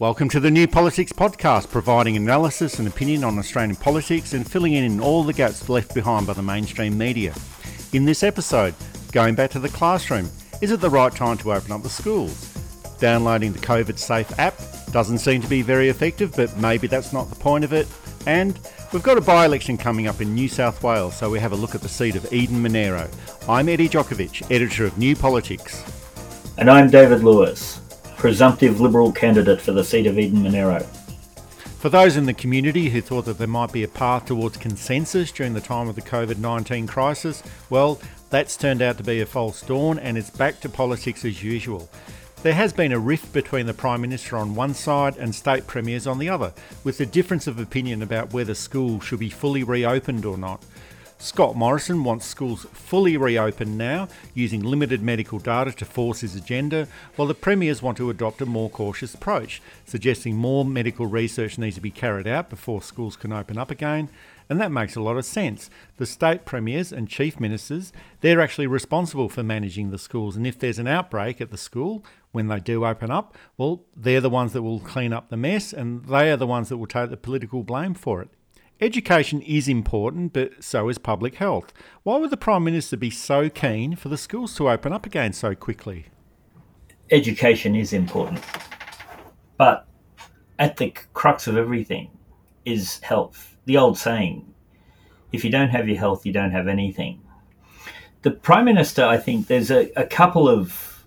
Welcome to the New Politics Podcast, providing analysis and opinion on Australian politics and filling in all the gaps left behind by the mainstream media. In this episode, going back to the classroom, is it the right time to open up the schools? Downloading the COVID Safe app doesn't seem to be very effective, but maybe that's not the point of it. And we've got a by election coming up in New South Wales, so we have a look at the seat of Eden Monaro. I'm Eddie Djokovic, editor of New Politics. And I'm David Lewis, presumptive Liberal candidate for the seat of Eden Monaro. For those in the community who thought that there might be a path towards consensus during the time of the COVID 19 crisis, well, that's turned out to be a false dawn and it's back to politics as usual. There has been a rift between the Prime Minister on one side and state premiers on the other, with a difference of opinion about whether schools should be fully reopened or not. Scott Morrison wants schools fully reopened now, using limited medical data to force his agenda, while the premiers want to adopt a more cautious approach, suggesting more medical research needs to be carried out before schools can open up again. And that makes a lot of sense. The state premiers and chief ministers, they're actually responsible for managing the schools. And if there's an outbreak at the school, when they do open up, well, they're the ones that will clean up the mess and they are the ones that will take the political blame for it. Education is important, but so is public health. Why would the Prime Minister be so keen for the schools to open up again so quickly? Education is important. But at the crux of everything is health. The old saying if you don't have your health, you don't have anything. The Prime Minister, I think there's a, a couple of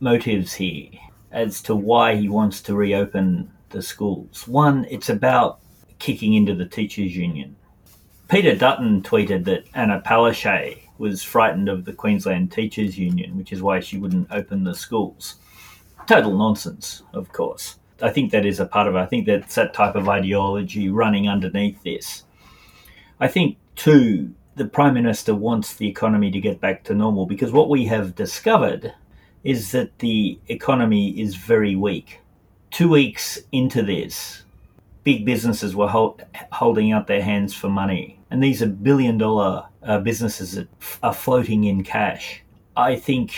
motives here as to why he wants to reopen the schools. One, it's about kicking into the teachers' union. Peter Dutton tweeted that Anna Palaszczuk was frightened of the Queensland Teachers Union, which is why she wouldn't open the schools. Total nonsense, of course. I think that is a part of it. I think that's that type of ideology running underneath this. I think, too, the Prime Minister wants the economy to get back to normal because what we have discovered is that the economy is very weak. Two weeks into this, big businesses were hold, holding out their hands for money. And these are billion dollar uh, businesses that f- are floating in cash. I think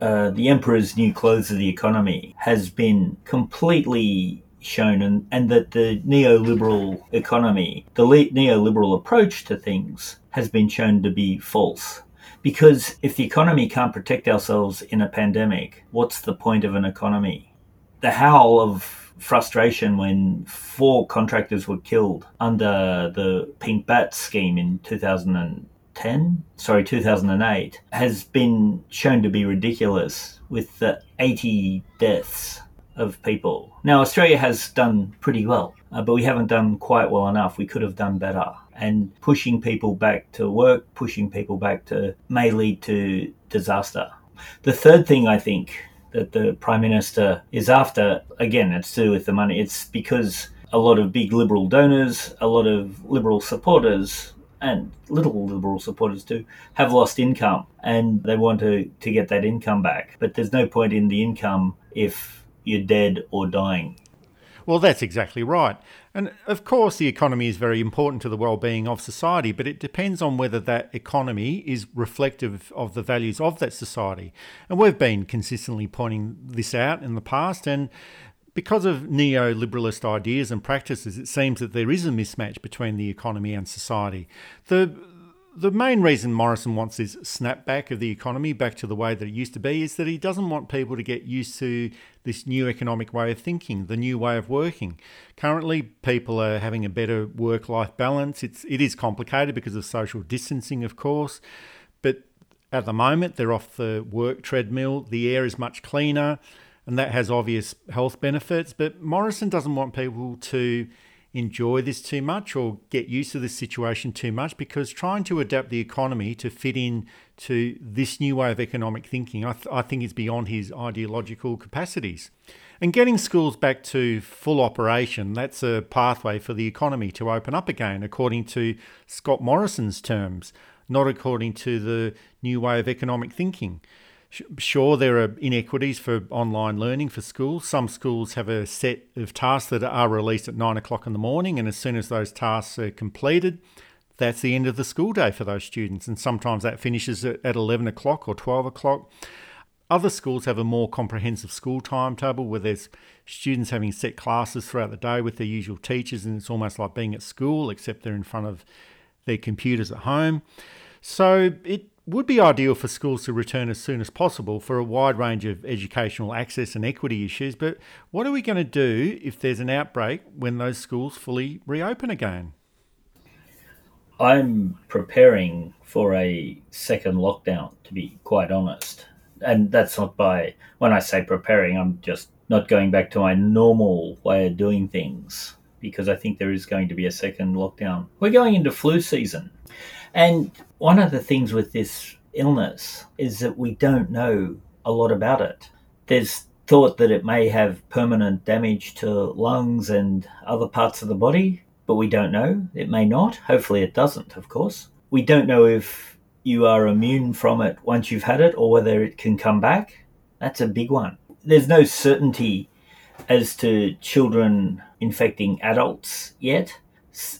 uh, the emperor's new clothes of the economy has been completely shown, and, and that the neoliberal economy, the le- neoliberal approach to things, has been shown to be false. Because if the economy can't protect ourselves in a pandemic, what's the point of an economy? The howl of frustration when four contractors were killed under the Pink Bat scheme in 2010, sorry, 2008, has been shown to be ridiculous with the 80 deaths of people. Now, Australia has done pretty well, uh, but we haven't done quite well enough. We could have done better. And pushing people back to work, pushing people back to may lead to disaster. The third thing I think that the prime minister is after, again, it's to do with the money. It's because a lot of big liberal donors, a lot of liberal supporters, and little liberal supporters too, have lost income and they want to, to get that income back. But there's no point in the income if you're dead or dying. Well, that's exactly right. And of course, the economy is very important to the well-being of society, but it depends on whether that economy is reflective of the values of that society. And we've been consistently pointing this out in the past, and because of neoliberalist ideas and practices, it seems that there is a mismatch between the economy and society. The the main reason Morrison wants this snapback of the economy back to the way that it used to be is that he doesn't want people to get used to this new economic way of thinking, the new way of working. Currently, people are having a better work-life balance. It's it is complicated because of social distancing, of course, but at the moment they're off the work treadmill. The air is much cleaner, and that has obvious health benefits. But Morrison doesn't want people to enjoy this too much or get used to this situation too much because trying to adapt the economy to fit in to this new way of economic thinking, I, th- I think is beyond his ideological capacities. And getting schools back to full operation, that's a pathway for the economy to open up again, according to Scott Morrison's terms, not according to the new way of economic thinking. Sure, there are inequities for online learning for schools. Some schools have a set of tasks that are released at nine o'clock in the morning, and as soon as those tasks are completed, that's the end of the school day for those students. And sometimes that finishes at 11 o'clock or 12 o'clock. Other schools have a more comprehensive school timetable where there's students having set classes throughout the day with their usual teachers, and it's almost like being at school, except they're in front of their computers at home. So it would be ideal for schools to return as soon as possible for a wide range of educational access and equity issues. But what are we going to do if there's an outbreak when those schools fully reopen again? I'm preparing for a second lockdown, to be quite honest. And that's not by, when I say preparing, I'm just not going back to my normal way of doing things because I think there is going to be a second lockdown. We're going into flu season. And one of the things with this illness is that we don't know a lot about it. There's thought that it may have permanent damage to lungs and other parts of the body, but we don't know. It may not. Hopefully, it doesn't, of course. We don't know if you are immune from it once you've had it or whether it can come back. That's a big one. There's no certainty as to children infecting adults yet.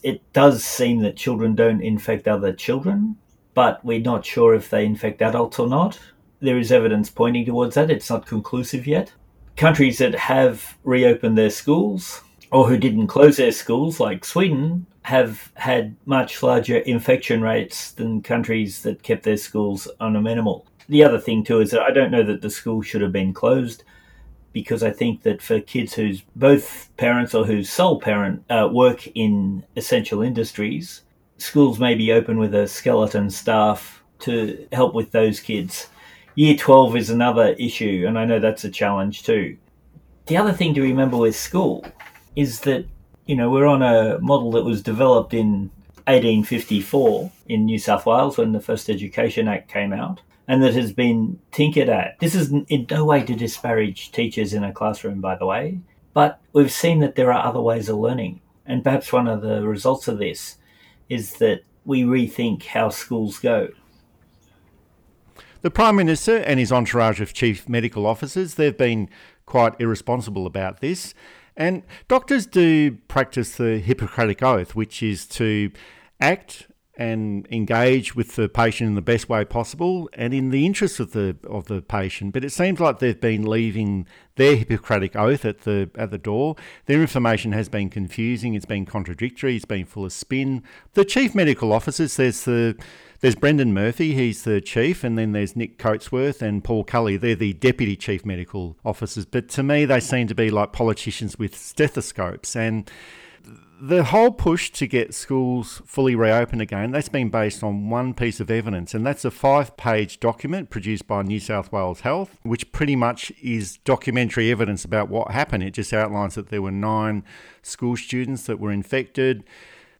It does seem that children don't infect other children, but we're not sure if they infect adults or not. There is evidence pointing towards that. It's not conclusive yet. Countries that have reopened their schools or who didn't close their schools, like Sweden, have had much larger infection rates than countries that kept their schools on a minimal. The other thing, too, is that I don't know that the school should have been closed because I think that for kids whose both parents or whose sole parent uh, work in essential industries, schools may be open with a skeleton staff to help with those kids. Year 12 is another issue, and I know that's a challenge too. The other thing to remember with school is that, you know, we're on a model that was developed in 1854 in New South Wales when the first Education Act came out and that has been tinkered at. This is in no way to disparage teachers in a classroom, by the way, but we've seen that there are other ways of learning. And perhaps one of the results of this is that we rethink how schools go. The Prime Minister and his entourage of chief medical officers, they've been quite irresponsible about this. And doctors do practice the Hippocratic Oath, which is to act and engage with the patient in the best way possible and in the interest of the of the patient. But it seems like they've been leaving their Hippocratic oath at the at the door. Their information has been confusing. It's been contradictory. It's been full of spin. The chief medical officers, there's the there's Brendan Murphy, he's the chief, and then there's Nick Coatsworth and Paul Kelly. They're the deputy chief medical officers. But to me, they seem to be like politicians with stethoscopes and the whole push to get schools fully reopened again, that's been based on one piece of evidence, and that's a five page document produced by New South Wales Health, which pretty much is documentary evidence about what happened. It just outlines that there were nine school students that were infected.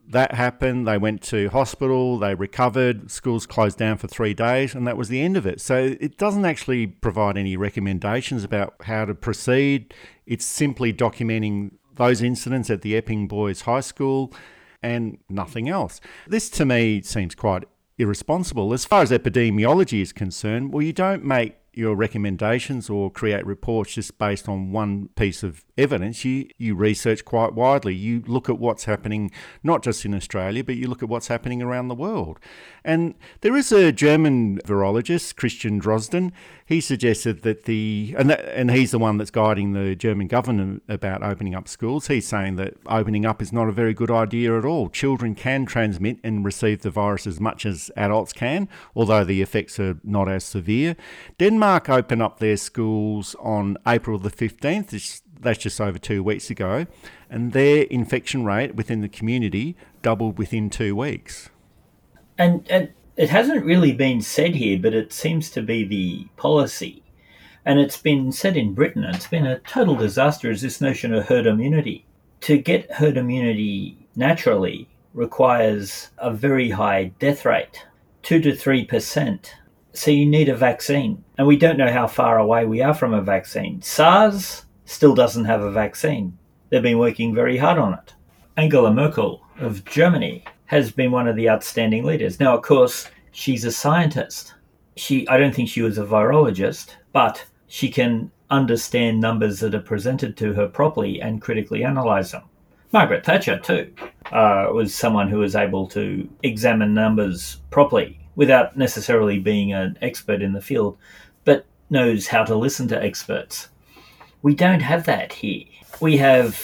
That happened. They went to hospital, they recovered, schools closed down for three days, and that was the end of it. So it doesn't actually provide any recommendations about how to proceed. It's simply documenting those incidents at the Epping Boys High School and nothing else. This to me seems quite irresponsible. As far as epidemiology is concerned, well, you don't make your recommendations or create reports just based on one piece of evidence. You you research quite widely. You look at what's happening not just in Australia, but you look at what's happening around the world. And there is a German virologist, Christian Drosten. He suggested that the and that, and he's the one that's guiding the German government about opening up schools. He's saying that opening up is not a very good idea at all. Children can transmit and receive the virus as much as adults can, although the effects are not as severe. Denmark opened up their schools on April the 15th that's just over two weeks ago, and their infection rate within the community doubled within two weeks. And, and it hasn't really been said here, but it seems to be the policy. And it's been said in Britain, it's been a total disaster, is this notion of herd immunity. To get herd immunity naturally requires a very high death rate, 2 to 3%. So you need a vaccine. And we don't know how far away we are from a vaccine. SARS still doesn't have a vaccine. They've been working very hard on it. Angela Merkel of Germany has been one of the outstanding leaders. Now, of course, she's a scientist. She, I don't think she was a virologist, but she can understand numbers that are presented to her properly and critically analyze them. Margaret Thatcher, too, uh, was someone who was able to examine numbers properly without necessarily being an expert in the field. But knows how to listen to experts. We don't have that here. We have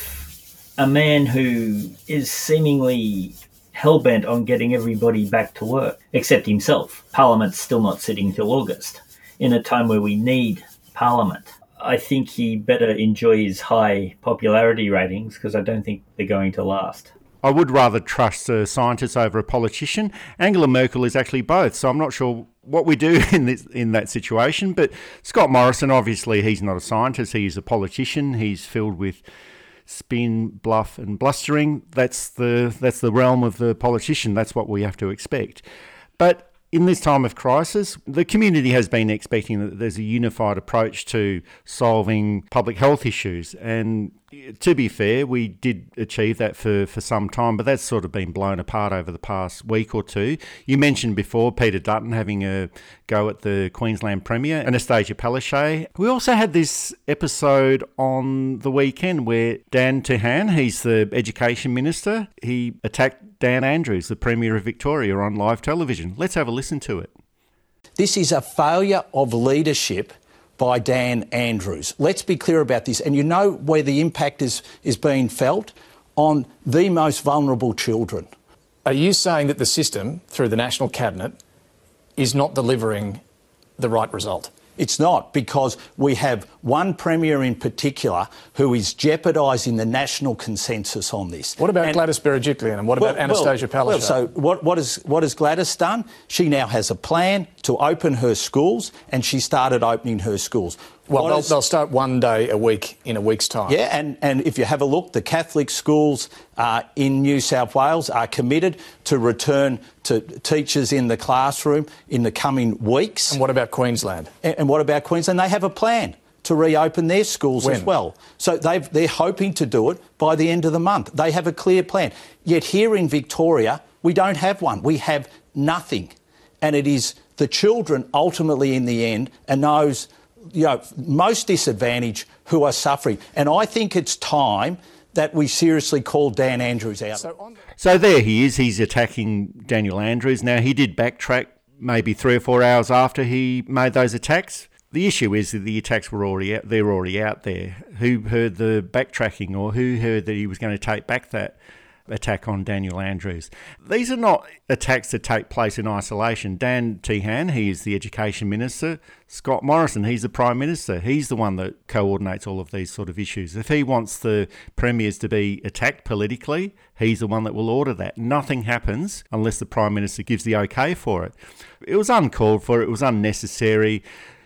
a man who is seemingly hell bent on getting everybody back to work, except himself. Parliament's still not sitting till August, in a time where we need Parliament. I think he better enjoy his high popularity ratings because I don't think they're going to last. I would rather trust a scientist over a politician. Angela Merkel is actually both, so I'm not sure what we do in this in that situation. But Scott Morrison, obviously, he's not a scientist; he is a politician. He's filled with spin, bluff, and blustering. That's the that's the realm of the politician. That's what we have to expect. But in this time of crisis, the community has been expecting that there's a unified approach to solving public health issues. And to be fair, we did achieve that for, for some time, but that's sort of been blown apart over the past week or two. You mentioned before Peter Dutton having a go at the Queensland Premier, Annastacia Palaszczuk. We also had this episode on the weekend where Dan Tehan, he's the Education Minister, he attacked Dan Andrews, the Premier of Victoria, on live television. Let's have a listen to it. This is a failure of leadership by Dan Andrews. Let's be clear about this. And you know where the impact is, is being felt? On the most vulnerable children. Are you saying that the system, through the National Cabinet, is not delivering the right result? It's not because we have one Premier in particular who is jeopardising the national consensus on this. What about and, Gladys Berejiklian and what about well, Annastacia Palaszczuk? Well, so what, what, is, what has Gladys done? She now has a plan to open her schools and she started opening her schools. Well, they'll, is, they'll, start one day a week in a week's time. Yeah, and, and if you have a look, the Catholic schools uh, in New South Wales are committed to return to teachers in the classroom in the coming weeks. And what about Queensland? And, and what about Queensland? They have a plan to reopen their schools when? as well. So they are hoping to do it by the end of the month. They have a clear plan. Yet here in Victoria, we don't have one. We have nothing. And it is the children ultimately in the end and those you know, most disadvantaged who are suffering. And I think it's time that we seriously call Dan Andrews out. So, so there he is. He's attacking Daniel Andrews. Now, he did backtrack maybe three or four hours after he made those attacks. The issue is that the attacks were already out, they're already out there. Who heard the backtracking or who heard that he was going to take back that attack on Daniel Andrews. These are not attacks that take place in isolation. Dan Tehan, he is the Education Minister. Scott Morrison, he's the Prime Minister. He's the one that coordinates all of these sort of issues. If he wants the premiers to be attacked politically, he's the one that will order that. Nothing happens unless the Prime Minister gives the okay for it. It was uncalled for, it was unnecessary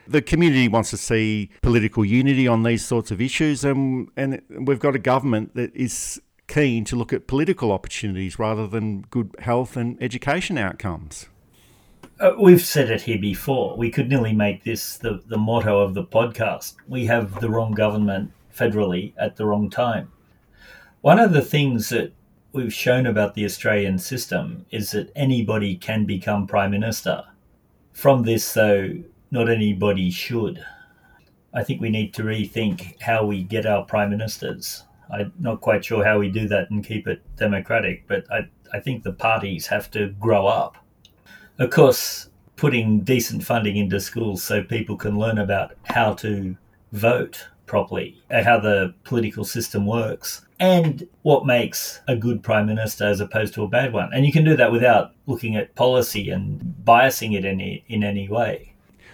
the community wants to see political unity on these sorts of issues, and and we've got a government that is keen to look at political opportunities rather than good health and education outcomes. Uh, we've said it here before. We could nearly make this the, the motto of the podcast. We have the wrong government federally at the wrong time. One of the things that we've shown about the Australian system is that anybody can become Prime Minister. From this, though, not anybody should. I think we need to rethink how we get our Prime Ministers. I'm not quite sure how we do that and keep it democratic, but I, I think the parties have to grow up. Of course, putting decent funding into schools so people can learn about how to vote properly, uh, how the political system works, and what makes a good prime minister as opposed to a bad one. And you can do that without looking at policy and biasing it any, in any way.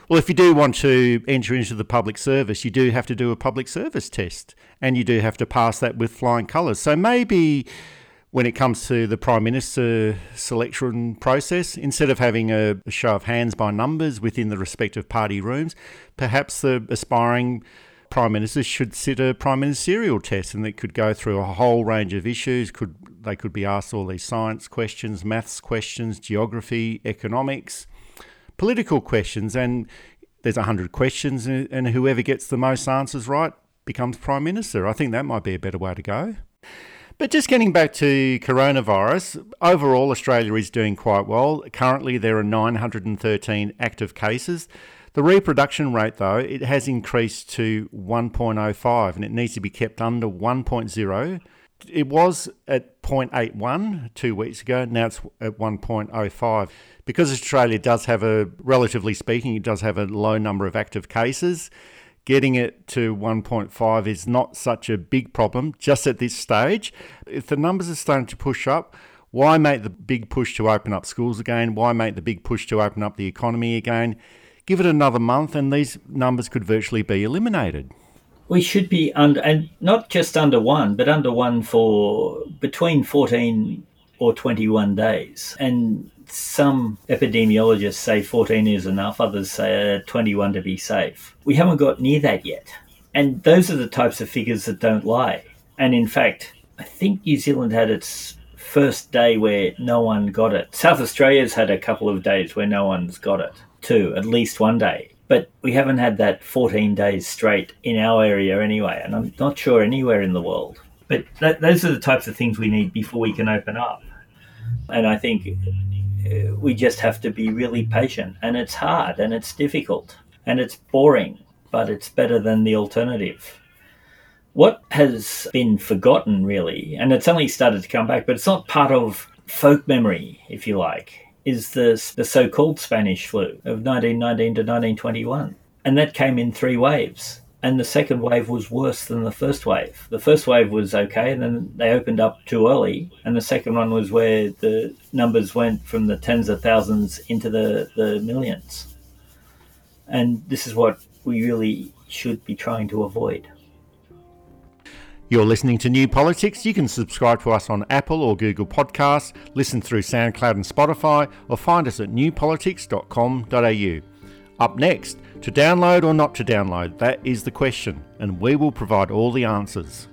Well, if you do want to enter into the public service, you do have to do a public service test and you do have to pass that with flying colours. So maybe when it comes to the Prime Minister selection process, instead of having a, show of hands by numbers within the respective party rooms, perhaps the aspiring Prime Ministers should sit a Prime Ministerial test and they could go through a whole range of issues. Could They could be asked all these science questions, maths questions, geography, economics political questions, and there's 100 questions, and whoever gets the most answers right becomes Prime Minister. I think that might be a better way to go. But just getting back to coronavirus, overall, Australia is doing quite well. Currently, there are 913 active cases. The reproduction rate, though, it has increased to 1.05 and it needs to be kept under 1.0. It was at 0.81 two weeks ago. Now it's at 1.05. Because Australia does have a, relatively speaking, it does have a low number of active cases. Getting it to 1.5 is not such a big problem just at this stage. If the numbers are starting to push up, why make the big push to open up schools again? Why make the big push to open up the economy again? Give it another month and these numbers could virtually be eliminated. We should be under, and not just under one, but under one for between 14 or 21 days. And some epidemiologists say 14 is enough, others say uh, 21 to be safe. We haven't got near that yet. And those are the types of figures that don't lie. And in fact, I think New Zealand had its first day where no one got it. South Australia's had a couple of days where no one's got it, too, at least one day. But we haven't had that 14 days straight in our area anyway, and I'm not sure anywhere in the world. But that, those are the types of things we need before we can open up. And I think uh, we just have to be really patient. And it's hard and it's difficult and it's boring, but it's better than the alternative. What has been forgotten, really, and it's only started to come back, but it's not part of folk memory, if you like, is the, the so called Spanish flu of 1919 to 1921. And that came in three waves. And the second wave was worse than the first wave. The first wave was okay, and then they opened up too early. And the second one was where the numbers went from the tens of thousands into the, the millions. And this is what we really should be trying to avoid. You're listening to New Politics. You can subscribe to us on Apple or Google Podcasts, listen through SoundCloud and Spotify, or find us at newpolitics.com.au. Up next, to download or not to download, that is the question, and we will provide all the answers.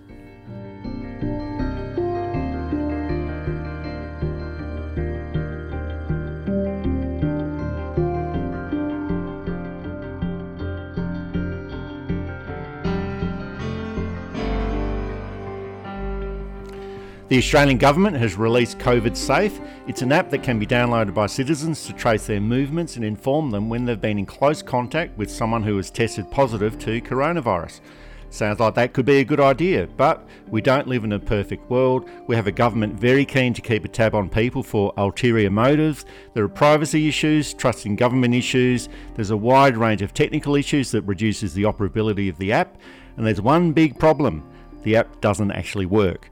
The Australian Government has released COVID Safe. It's an app that can be downloaded by citizens to trace their movements and inform them when they've been in close contact with someone who has tested positive to coronavirus. Sounds like that could be a good idea, but we don't live in a perfect world. We have a government very keen to keep a tab on people for ulterior motives. There are privacy issues, trust in government issues. There's a wide range of technical issues that reduces the operability of the app. And there's one big problem the app doesn't actually work.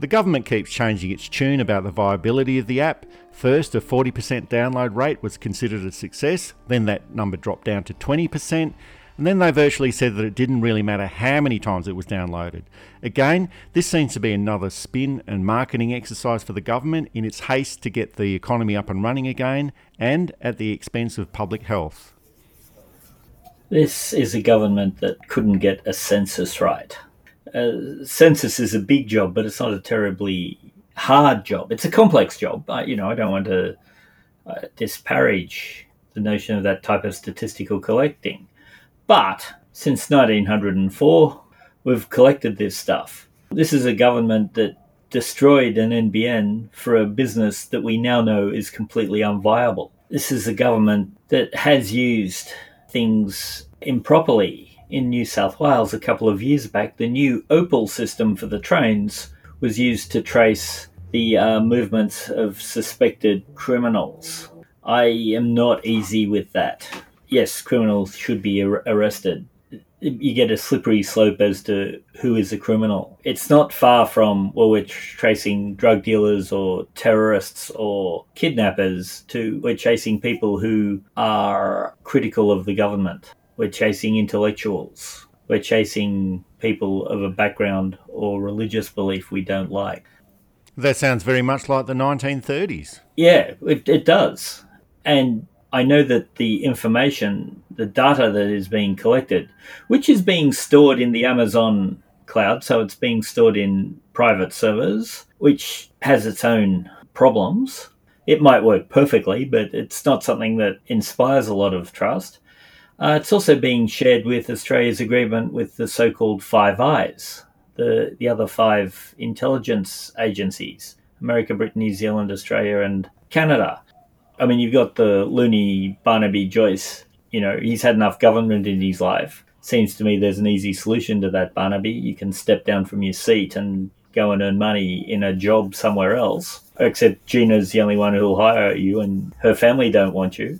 The government keeps changing its tune about the viability of the app. First, a 40% download rate was considered a success, then that number dropped down to 20%, and then they virtually said that it didn't really matter how many times it was downloaded. Again, this seems to be another spin and marketing exercise for the government in its haste to get the economy up and running again and at the expense of public health. This is a government that couldn't get a census right uh, census is a big job, but it's not a terribly hard job. It's a complex job. I, you know, I don't want to uh, disparage the notion of that type of statistical collecting. But since 1904, we've collected this stuff. This is a government that destroyed an NBN for a business that we now know is completely unviable. This is a government that has used things improperly in New South Wales a couple of years back, the new Opal system for the trains was used to trace the uh, movements of suspected criminals. I am not easy with that. Yes, criminals should be ar- arrested. You get a slippery slope as to who is a criminal. It's not far from, well, we're tracing drug dealers or terrorists or kidnappers to we're chasing people who are critical of the government. We're chasing intellectuals. We're chasing people of a background or religious belief we don't like. That sounds very much like the 1930s. Yeah, it, it does. And I know that the information, the data that is being collected, which is being stored in the Amazon cloud, so it's being stored in private servers, which has its own problems. It might work perfectly, but it's not something that inspires a lot of trust. Uh, it's also being shared with Australia's agreement with the so called Five Eyes, the, the other five intelligence agencies America, Britain, New Zealand, Australia, and Canada. I mean, you've got the loony Barnaby Joyce. You know, he's had enough government in his life. Seems to me there's an easy solution to that, Barnaby. You can step down from your seat and go and earn money in a job somewhere else. Except Gina's the only one who'll hire you, and her family don't want you.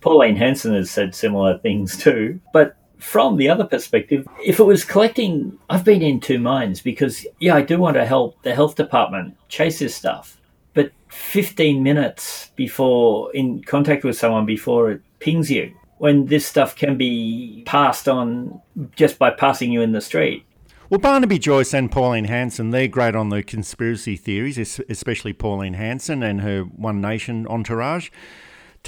Pauline Hanson has said similar things too. But from the other perspective, if it was collecting, I've been in two minds because, yeah, I do want to help the health department chase this stuff. But 15 minutes before in contact with someone before it pings you, when this stuff can be passed on just by passing you in the street. Well, Barnaby Joyce and Pauline Hanson, they're great on the conspiracy theories, especially Pauline Hanson and her One Nation entourage.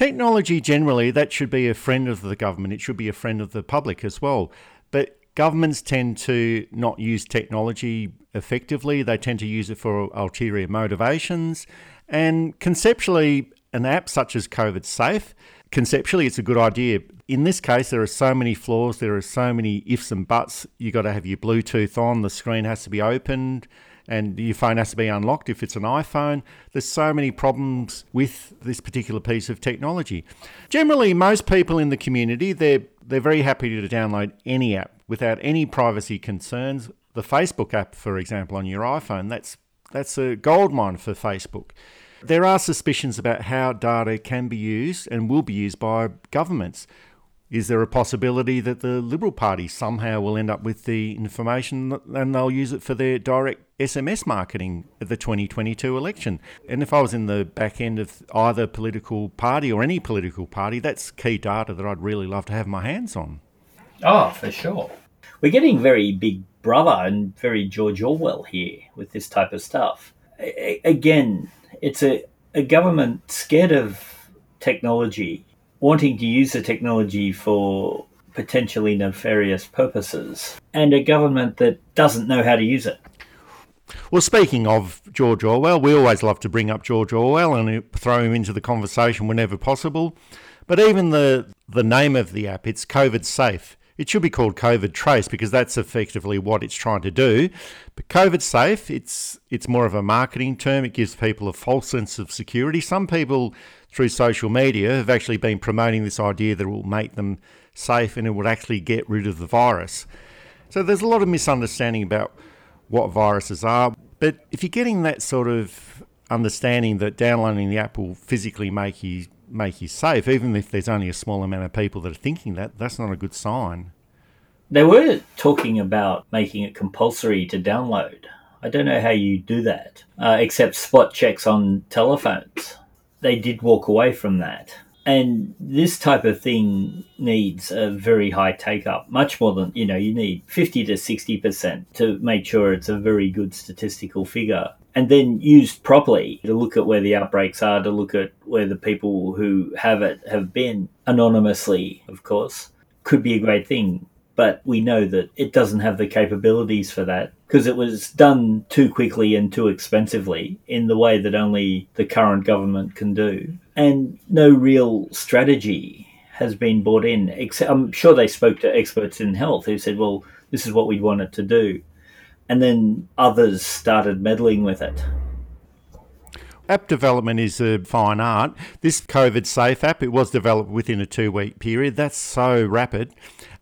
Technology generally, that should be a friend of the government. It should be a friend of the public as well. But governments tend to not use technology effectively. They tend to use it for ulterior motivations. And conceptually, an app such as COVID Safe, conceptually, it's a good idea. In this case, there are so many flaws, there are so many ifs and buts. You've got to have your Bluetooth on, the screen has to be opened and your phone has to be unlocked if it's an iPhone. There's so many problems with this particular piece of technology. Generally, most people in the community, they're, they're very happy to download any app without any privacy concerns. The Facebook app, for example, on your iPhone, that's, that's a goldmine for Facebook. There are suspicions about how data can be used and will be used by governments. Is there a possibility that the Liberal Party somehow will end up with the information and they'll use it for their direct SMS marketing at the 2022 election? And if I was in the back end of either political party or any political party, that's key data that I'd really love to have my hands on. Oh, for sure. We're getting very big brother and very George Orwell here with this type of stuff. Again, it's a, a government scared of technology wanting to use the technology for potentially nefarious purposes, and a government that doesn't know how to use it. Well, speaking of George Orwell, we always love to bring up George Orwell and throw him into the conversation whenever possible. But even the, the name of the app, it's COVID safe. It should be called COVID Trace because that's effectively what it's trying to do. But COVID Safe, it's it's more of a marketing term. It gives people a false sense of security. Some people through social media have actually been promoting this idea that it will make them safe and it would actually get rid of the virus. So there's a lot of misunderstanding about what viruses are. But if you're getting that sort of understanding that downloading the app will physically make you make you safe, even if there's only a small amount of people that are thinking that, that's not a good sign. They were talking about making it compulsory to download. I don't know how you do that, uh, except spot checks on telephones. They did walk away from that. And this type of thing needs a very high take up, much more than, you know, you need 50 to 60% to make sure it's a very good statistical figure and then used properly to look at where the outbreaks are, to look at where the people who have it have been anonymously, of course, could be a great thing. But we know that it doesn't have the capabilities for that because it was done too quickly and too expensively in the way that only the current government can do. And no real strategy has been brought in. Except, I'm sure they spoke to experts in health who said, well, this is what we'd want it to do and then others started meddling with it. App development is a fine art. This COVID safe app, it was developed within a two week period. That's so rapid.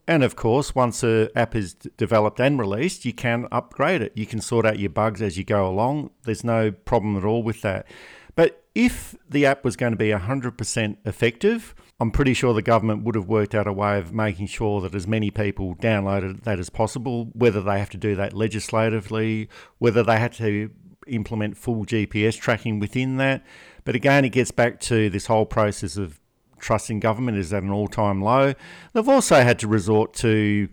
And of course, once an app is developed and released, you can upgrade it. You can sort out your bugs as you go along. There's no problem at all with that. But if the app was going to be 100% effective, I'm pretty sure the government would have worked out a way of making sure that as many people downloaded that as possible, whether they have to do that legislatively, whether they had to implement full GPS tracking within that. But again, it gets back to this whole process of trusting government is at an all time low. They've also had to resort to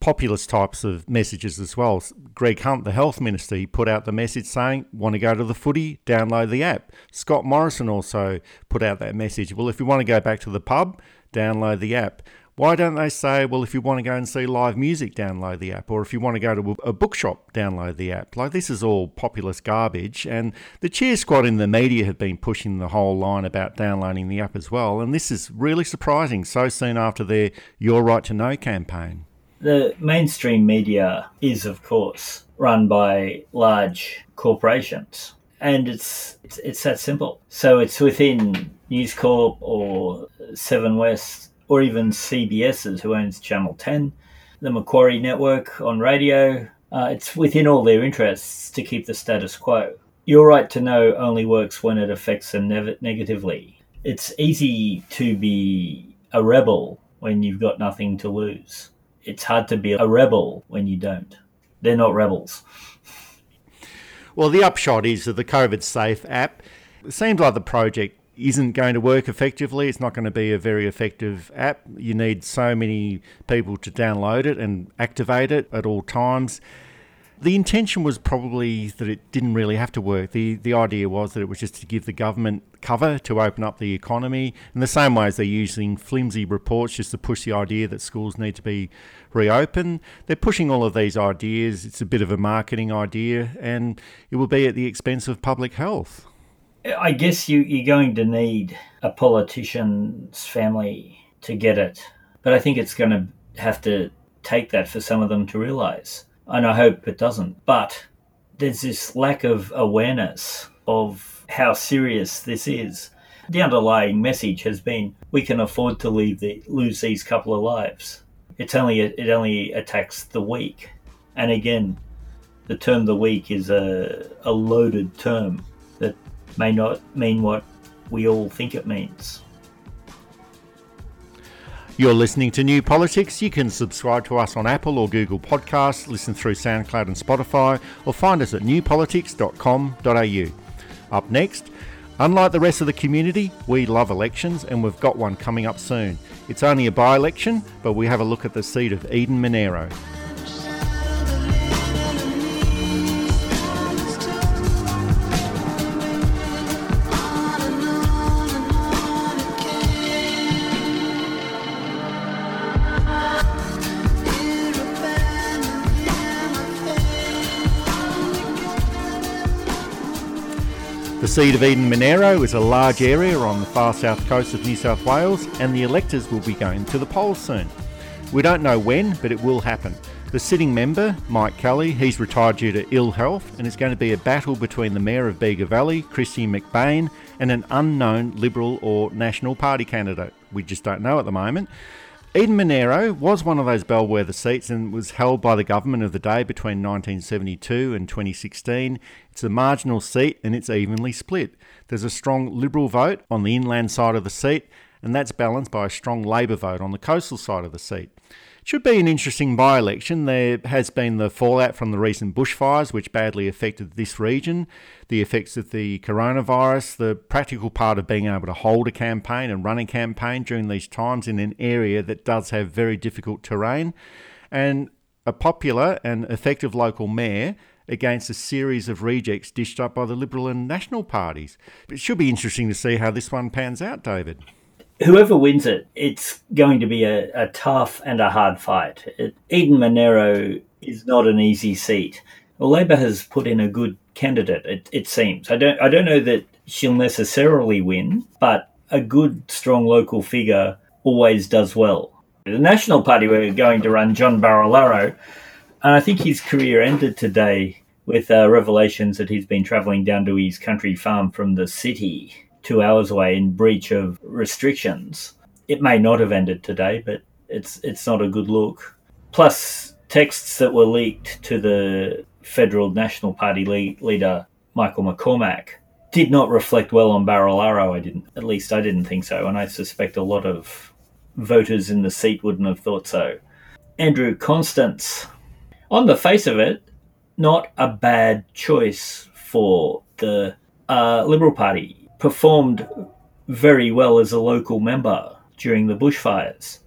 populist types of messages as well. Greg Hunt, the health minister, he put out the message saying, want to go to the footy, download the app. Scott Morrison also put out that message. Well, if you want to go back to the pub, download the app. Why don't they say, well, if you want to go and see live music, download the app? Or if you want to go to a bookshop, download the app? Like, this is all populist garbage. And the cheer squad in the media have been pushing the whole line about downloading the app as well. And this is really surprising so soon after their Your Right to Know campaign. The mainstream media is, of course, run by large corporations, and it's it's, it's that simple. So it's within News Corp or Seven West or even CBS's, who owns Channel Ten, the Macquarie Network on radio, Uh, it's within all their interests to keep the status quo. Your right to know only works when it affects them ne- negatively. It's easy to be a rebel when you've got nothing to lose. It's hard to be a rebel when you don't. They're not rebels. Well, the upshot is that the COVID Safe app seems like the project isn't going to work effectively. It's not going to be a very effective app. You need so many people to download it and activate it at all times. The intention was probably that it didn't really have to work. The the idea was that it was just to give the government cover to open up the economy in the same way as they're using flimsy reports just to push the idea that schools need to be reopened. They're pushing all of these ideas. It's a bit of a marketing idea and it will be at the expense of public health. I guess you, you're going to need a politician's family to get it. But I think it's going to have to take that for some of them to realise. And I hope it doesn't. But there's this lack of awareness of how serious this is. The underlying message has been we can afford to the, lose these couple of lives. It's only it only attacks the weak, and again, the term "the weak" is a, a loaded term may not mean what we all think it means. You're listening to New Politics. You can subscribe to us on Apple or Google Podcasts, listen through SoundCloud and Spotify, or find us at newpolitics.com.au. Up next, unlike the rest of the community, we love elections and we've got one coming up soon. It's only a by election, but we have a look at the seat of Eden Monaro. Seat of Eden Monaro is a large area on the far south coast of New South Wales, and the electors will be going to the polls soon. We don't know when, but it will happen. The sitting member, Mike Kelly, he's retired due to ill health, and it's going to be a battle between the Mayor of Bega Valley, Kristy McBain, and an unknown Liberal or National Party candidate. We just don't know at the moment. Eden Monaro was one of those bellwether seats and was held by the government of the day between 1972 and 2016. It's a marginal seat and it's evenly split. There's a strong Liberal vote on the inland side of the seat, and that's balanced by a strong Labor vote on the coastal side of the seat. Should be an interesting by election. There has been the fallout from the recent bushfires, which badly affected this region, the effects of the coronavirus, the practical part of being able to hold a campaign and run a campaign during these times in an area that does have very difficult terrain, and a popular and effective local mayor against a series of rejects dished up by the Liberal and National parties. It should be interesting to see how this one pans out, David whoever wins it, it's going to be a, a tough and a hard fight. It, Eden Monaro is not an easy seat. Well, Labor has put in a good candidate. It, it seems. I don't. I don't know that she'll necessarily win, but a good, strong local figure always does well. The National Party were going to run John Barilaro, and I think his career ended today with uh, revelations that he's been travelling down to his country farm from the city two hours away in breach of restrictions. It may not have ended today, but it's it's not a good look. Plus, texts that were leaked to the federal National Party le- leader Michael McCormack did not reflect well on Barilaro. I didn't, at least I didn't think so, and I suspect a lot of voters in the seat wouldn't have thought so. Andrew Constance, on the face of it, not a bad choice for the uh, Liberal Party performed very well as a local member during the bushfires,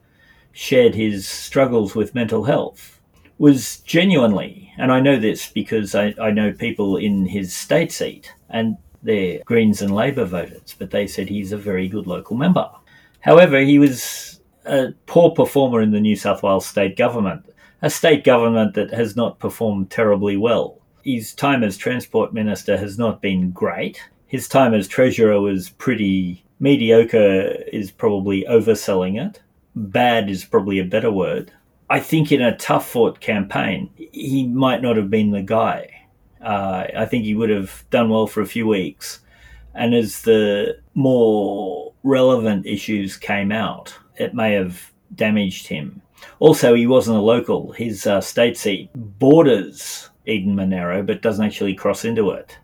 shared his struggles with mental health, was genuinely, and I know this because I, I know people in his state seat, and they're Greens and Labor voters, but they said he's a very good local member. However, he was a poor performer in the New South Wales state government, a state government that has not performed terribly well. His time as Transport Minister has not been great his time as treasurer was pretty mediocre is probably overselling it bad is probably a better word i think in a tough fought campaign he might not have been the guy uh, i think he would have done well for a few weeks and as the more relevant issues came out it may have damaged him. Also, he wasn't a local. His uh, state seat borders Eden Monaro, but doesn't actually cross into it.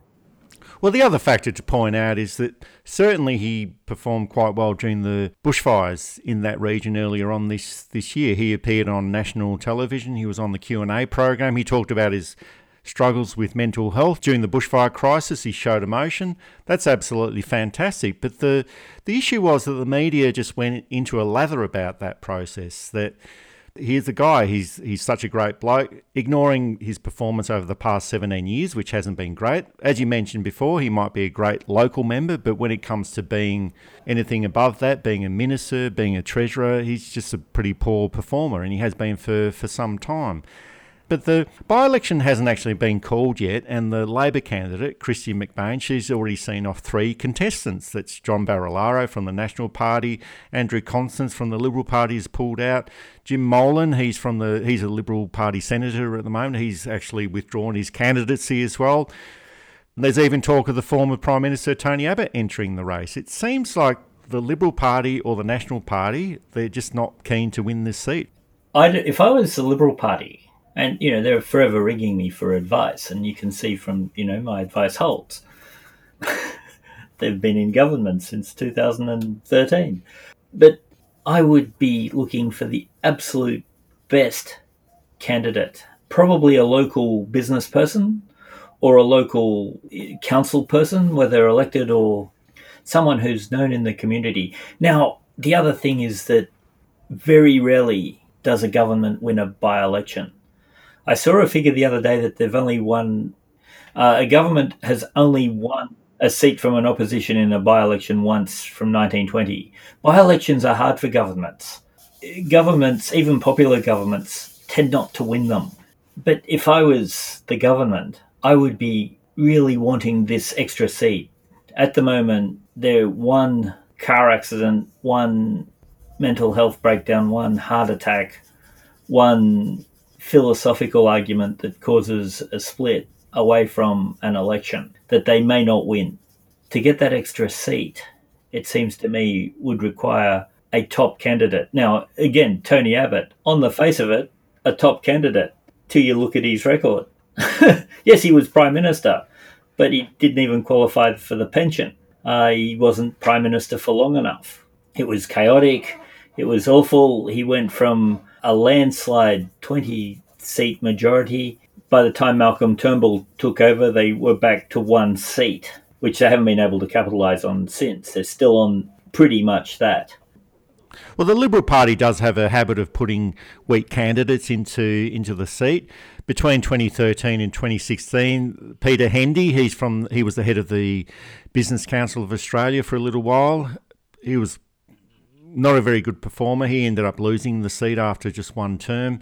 Well, the other factor to point out is that certainly he performed quite well during the bushfires in that region earlier on this, this year. He appeared on national television. He was on the Q and A program. He talked about his struggles with mental health during the bushfire crisis. He showed emotion. That's absolutely fantastic. But the the issue was that the media just went into a lather about that process. That here's a guy. He's he's such a great bloke. Ignoring his performance over the past 17 years, which hasn't been great. As you mentioned before, he might be a great local member, but when it comes to being anything above that, being a minister, being a treasurer, he's just a pretty poor performer, and he has been for for some time. But the by election hasn't actually been called yet, and the Labor candidate, Kristy McBain, she's already seen off three contestants. That's John Barilaro from the National Party, Andrew Constance from the Liberal Party has pulled out, Jim Molan, he's from the he's a Liberal Party senator at the moment. He's actually withdrawn his candidacy as well. There's even talk of the former Prime Minister Tony Abbott entering the race. It seems like the Liberal Party or the National Party, they're just not keen to win this seat. i if I was the Liberal Party, and you know they're forever rigging me for advice. And you can see from you know my advice holds. They've been in government since 2013 but i would be looking for the absolute best candidate. Probably a local business person or a local eh, council person whether elected or someone who's known in the community. Now the other thing is that very rarely does a government win a by-election I saw a figure the other day that they've only won, uh, a government has only won a seat from an opposition in a by election once from 1920. By elections are hard for governments. Governments, even popular governments, tend not to win them. But if I was the government, I would be really wanting this extra seat. At the moment, they're one car accident, one mental health breakdown, one heart attack, one philosophical argument that causes a split away from an election that they may not win. To get that extra seat, it seems to me, would require a top candidate. Now, again, Tony Abbott, on the face of it, a top candidate till you look at his record. yes, he was Prime Minister, but he didn't even qualify for the pension. Uh, he wasn't Prime Minister for long enough. It was chaotic. It was awful. He went from a landslide 20 seat majority. By the time Malcolm Turnbull took over, they were back to one seat, which they haven't been able to capitalise on since. They're still on pretty much that. Well, the Liberal Party does have a habit of putting weak candidates into into the seat. Between 2013 and 2016, Peter Hendy, he's from he was the head of the Business Council of Australia for a little while. He was not a very good performer. He ended up losing the seat after just one term.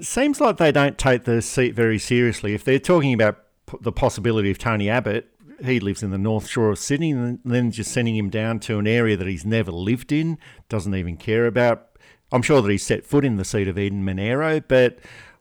Seems like they don't take the seat very seriously. If they're talking about the possibility of Tony Abbott, he lives in the North Shore of Sydney, and then just sending him down to an area that he's never lived in, doesn't even care about. I'm sure that he's set foot in the seat of Eden Monaro, but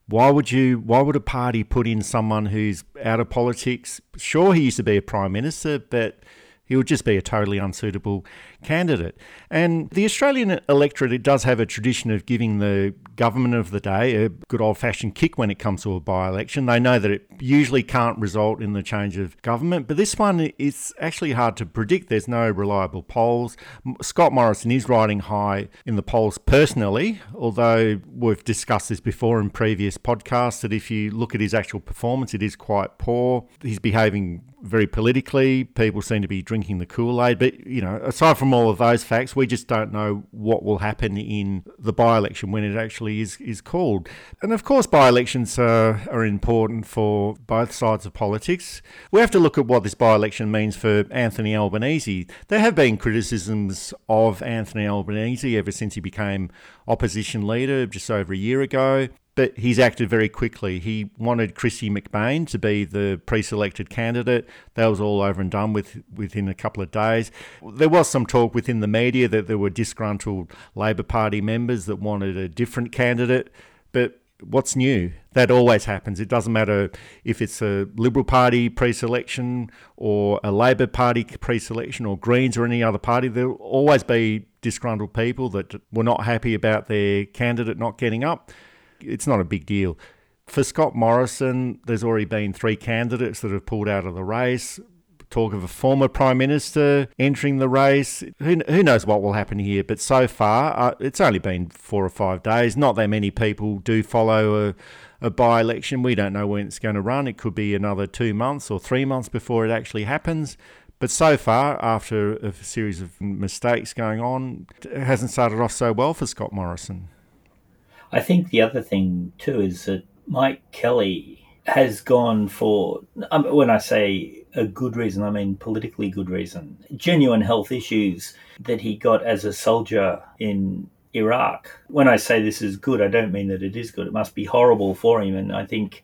why would you? Why would a party put in someone who's out of politics? Sure, he used to be a prime minister, but he would just be a totally unsuitable candidate. And the Australian electorate, it does have a tradition of giving the government of the day a good old fashioned kick when it comes to a by election. They know that it usually can't result in the change of government, but this one is actually hard to predict. There's no reliable polls. Scott Morrison is riding high in the polls personally, although we've discussed this before in previous podcasts that if you look at his actual performance, it is quite poor. He's behaving very politically. People seem to be drinking the Kool Aid. But, you know, aside from all of those facts, we just don't know what will happen in the by election when it actually is, is called. And of course, by elections are, are important for both sides of politics. We have to look at what this by election means for Anthony Albanese. There have been criticisms of Anthony Albanese ever since he became opposition leader just over a year ago but he's acted very quickly. He wanted Kristy McBain to be the pre-selected candidate. That was all over and done with within a couple of days. There was some talk within the media that there were disgruntled Labor Party members that wanted a different candidate, but What's new? That always happens. It doesn't matter if it's a Liberal Party pre selection or a Labor Party pre selection or Greens or any other party. There'll always be disgruntled people that were not happy about their candidate not getting up. It's not a big deal. For Scott Morrison, there's already been three candidates that have pulled out of the race talk of a former prime minister entering the race. Who, who knows what will happen here? But so far, uh, it's only been four or five days. Not that many people do follow a, a by election. We don't know when it's going to run. It could be another two months or three months before it actually happens. But so far, after a series of mistakes going on, it hasn't started off so well for Scott Morrison. I think the other thing too is that Mike Kelly has gone for, um, when I say a good reason, I mean politically good reason, genuine health issues that he got as a soldier in Iraq. When I say this is good, I don't mean that it is good. It must be horrible for him. And I think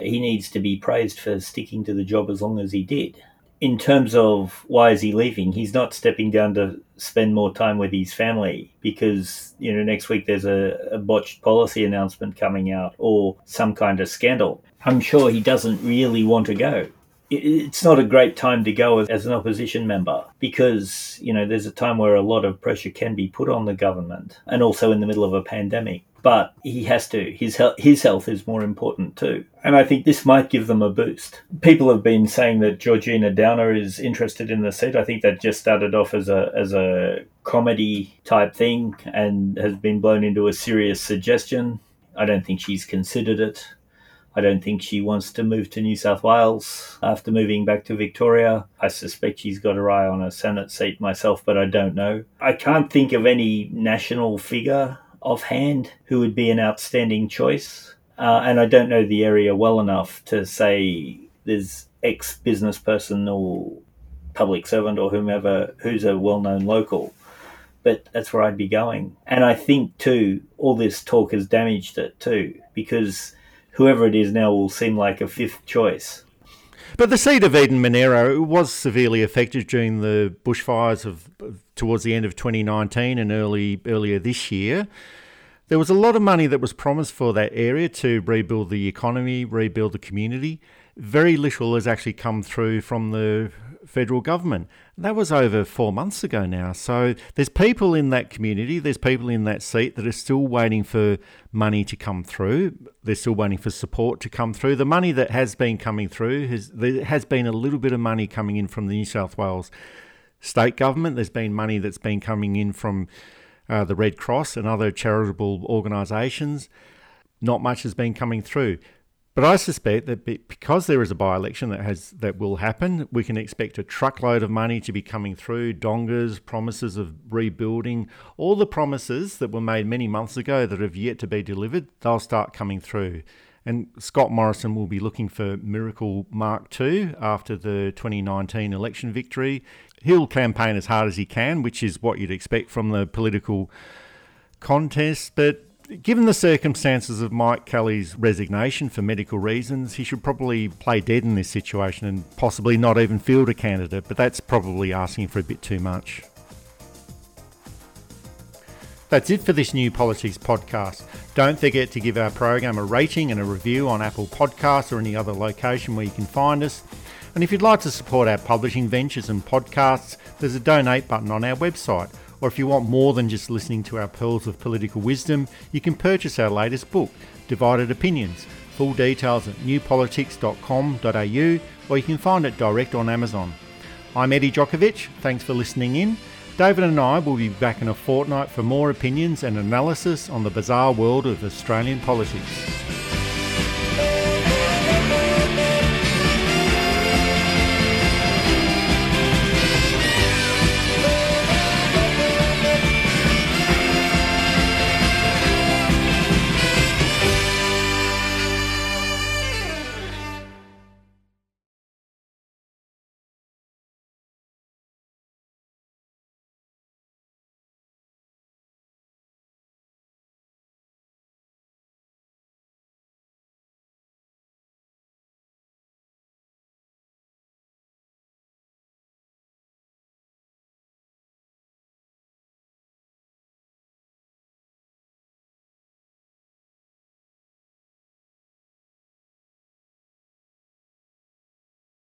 he needs to be praised for sticking to the job as long as he did in terms of why is he leaving, he's not stepping down to spend more time with his family because you know next week there's a, a, botched policy announcement coming out or some kind of scandal. I'm sure he doesn't really want to go. It's not a great time to go as an opposition member because you know there's a time where a lot of pressure can be put on the government and also in the middle of a pandemic but he has to. His health, his health is more important too. And I think this might give them a boost. People have been saying that Georgina Downer is interested in the seat. I think that just started off as a as a comedy type thing and has been blown into a serious suggestion. I don't think she's considered it. I don't think she wants to move to New South Wales after moving back to Victoria. I suspect she's got her eye on a Senate seat myself, but I don't know. I can't think of any national figure offhand who would be an outstanding choice. Uh, and I don't know the area well enough to say there's ex business person or public servant or whomever who's a well known local. But that's where I'd be going. And I think, too, all this talk has damaged it, too, because whoever it is now will seem like a fifth choice. But the seat of Eden Monaro was severely affected during the bushfires of towards the end of 2019 and early earlier this year. There was a lot of money that was promised for that area to rebuild the economy, rebuild the community. Very little has actually come through from the federal government. That was over four months ago now. So there's people in that community, there's people in that seat that are still waiting for money to come through. They're still waiting for support to come through. The money that has been coming through has there has been a little bit of money coming in from the New South Wales state government. There's been money that's been coming in from uh, the Red Cross and other charitable organisations. Not much has been coming through. But I suspect that because there is a by-election that has that will happen, we can expect a truckload of money to be coming through. Dongas, promises of rebuilding, all the promises that were made many months ago that have yet to be delivered, they'll start coming through. And Scott Morrison will be looking for Miracle Mark II after the 2019 election victory. He'll campaign as hard as he can, which is what you'd expect from the political contest. But given the circumstances of Mike Kelly's resignation for medical reasons, he should probably play dead in this situation and possibly not even field a candidate, but that's probably asking for a bit too much. That's it for this new politics podcast. Don't forget to give our program a rating and a review on Apple Podcasts or any other location where you can find us. And if you'd like to support our publishing ventures and podcasts, there's a donate button on our website or if you want more than just listening to our pearls of political wisdom, you can purchase our latest book, Divided Opinions. Full details at newpolitics.com.au or you can find it direct on Amazon. I'm Eddie Djokovic. Thanks for listening in. David and I will be back in a fortnight for more opinions and analysis on the bizarre world of Australian politics.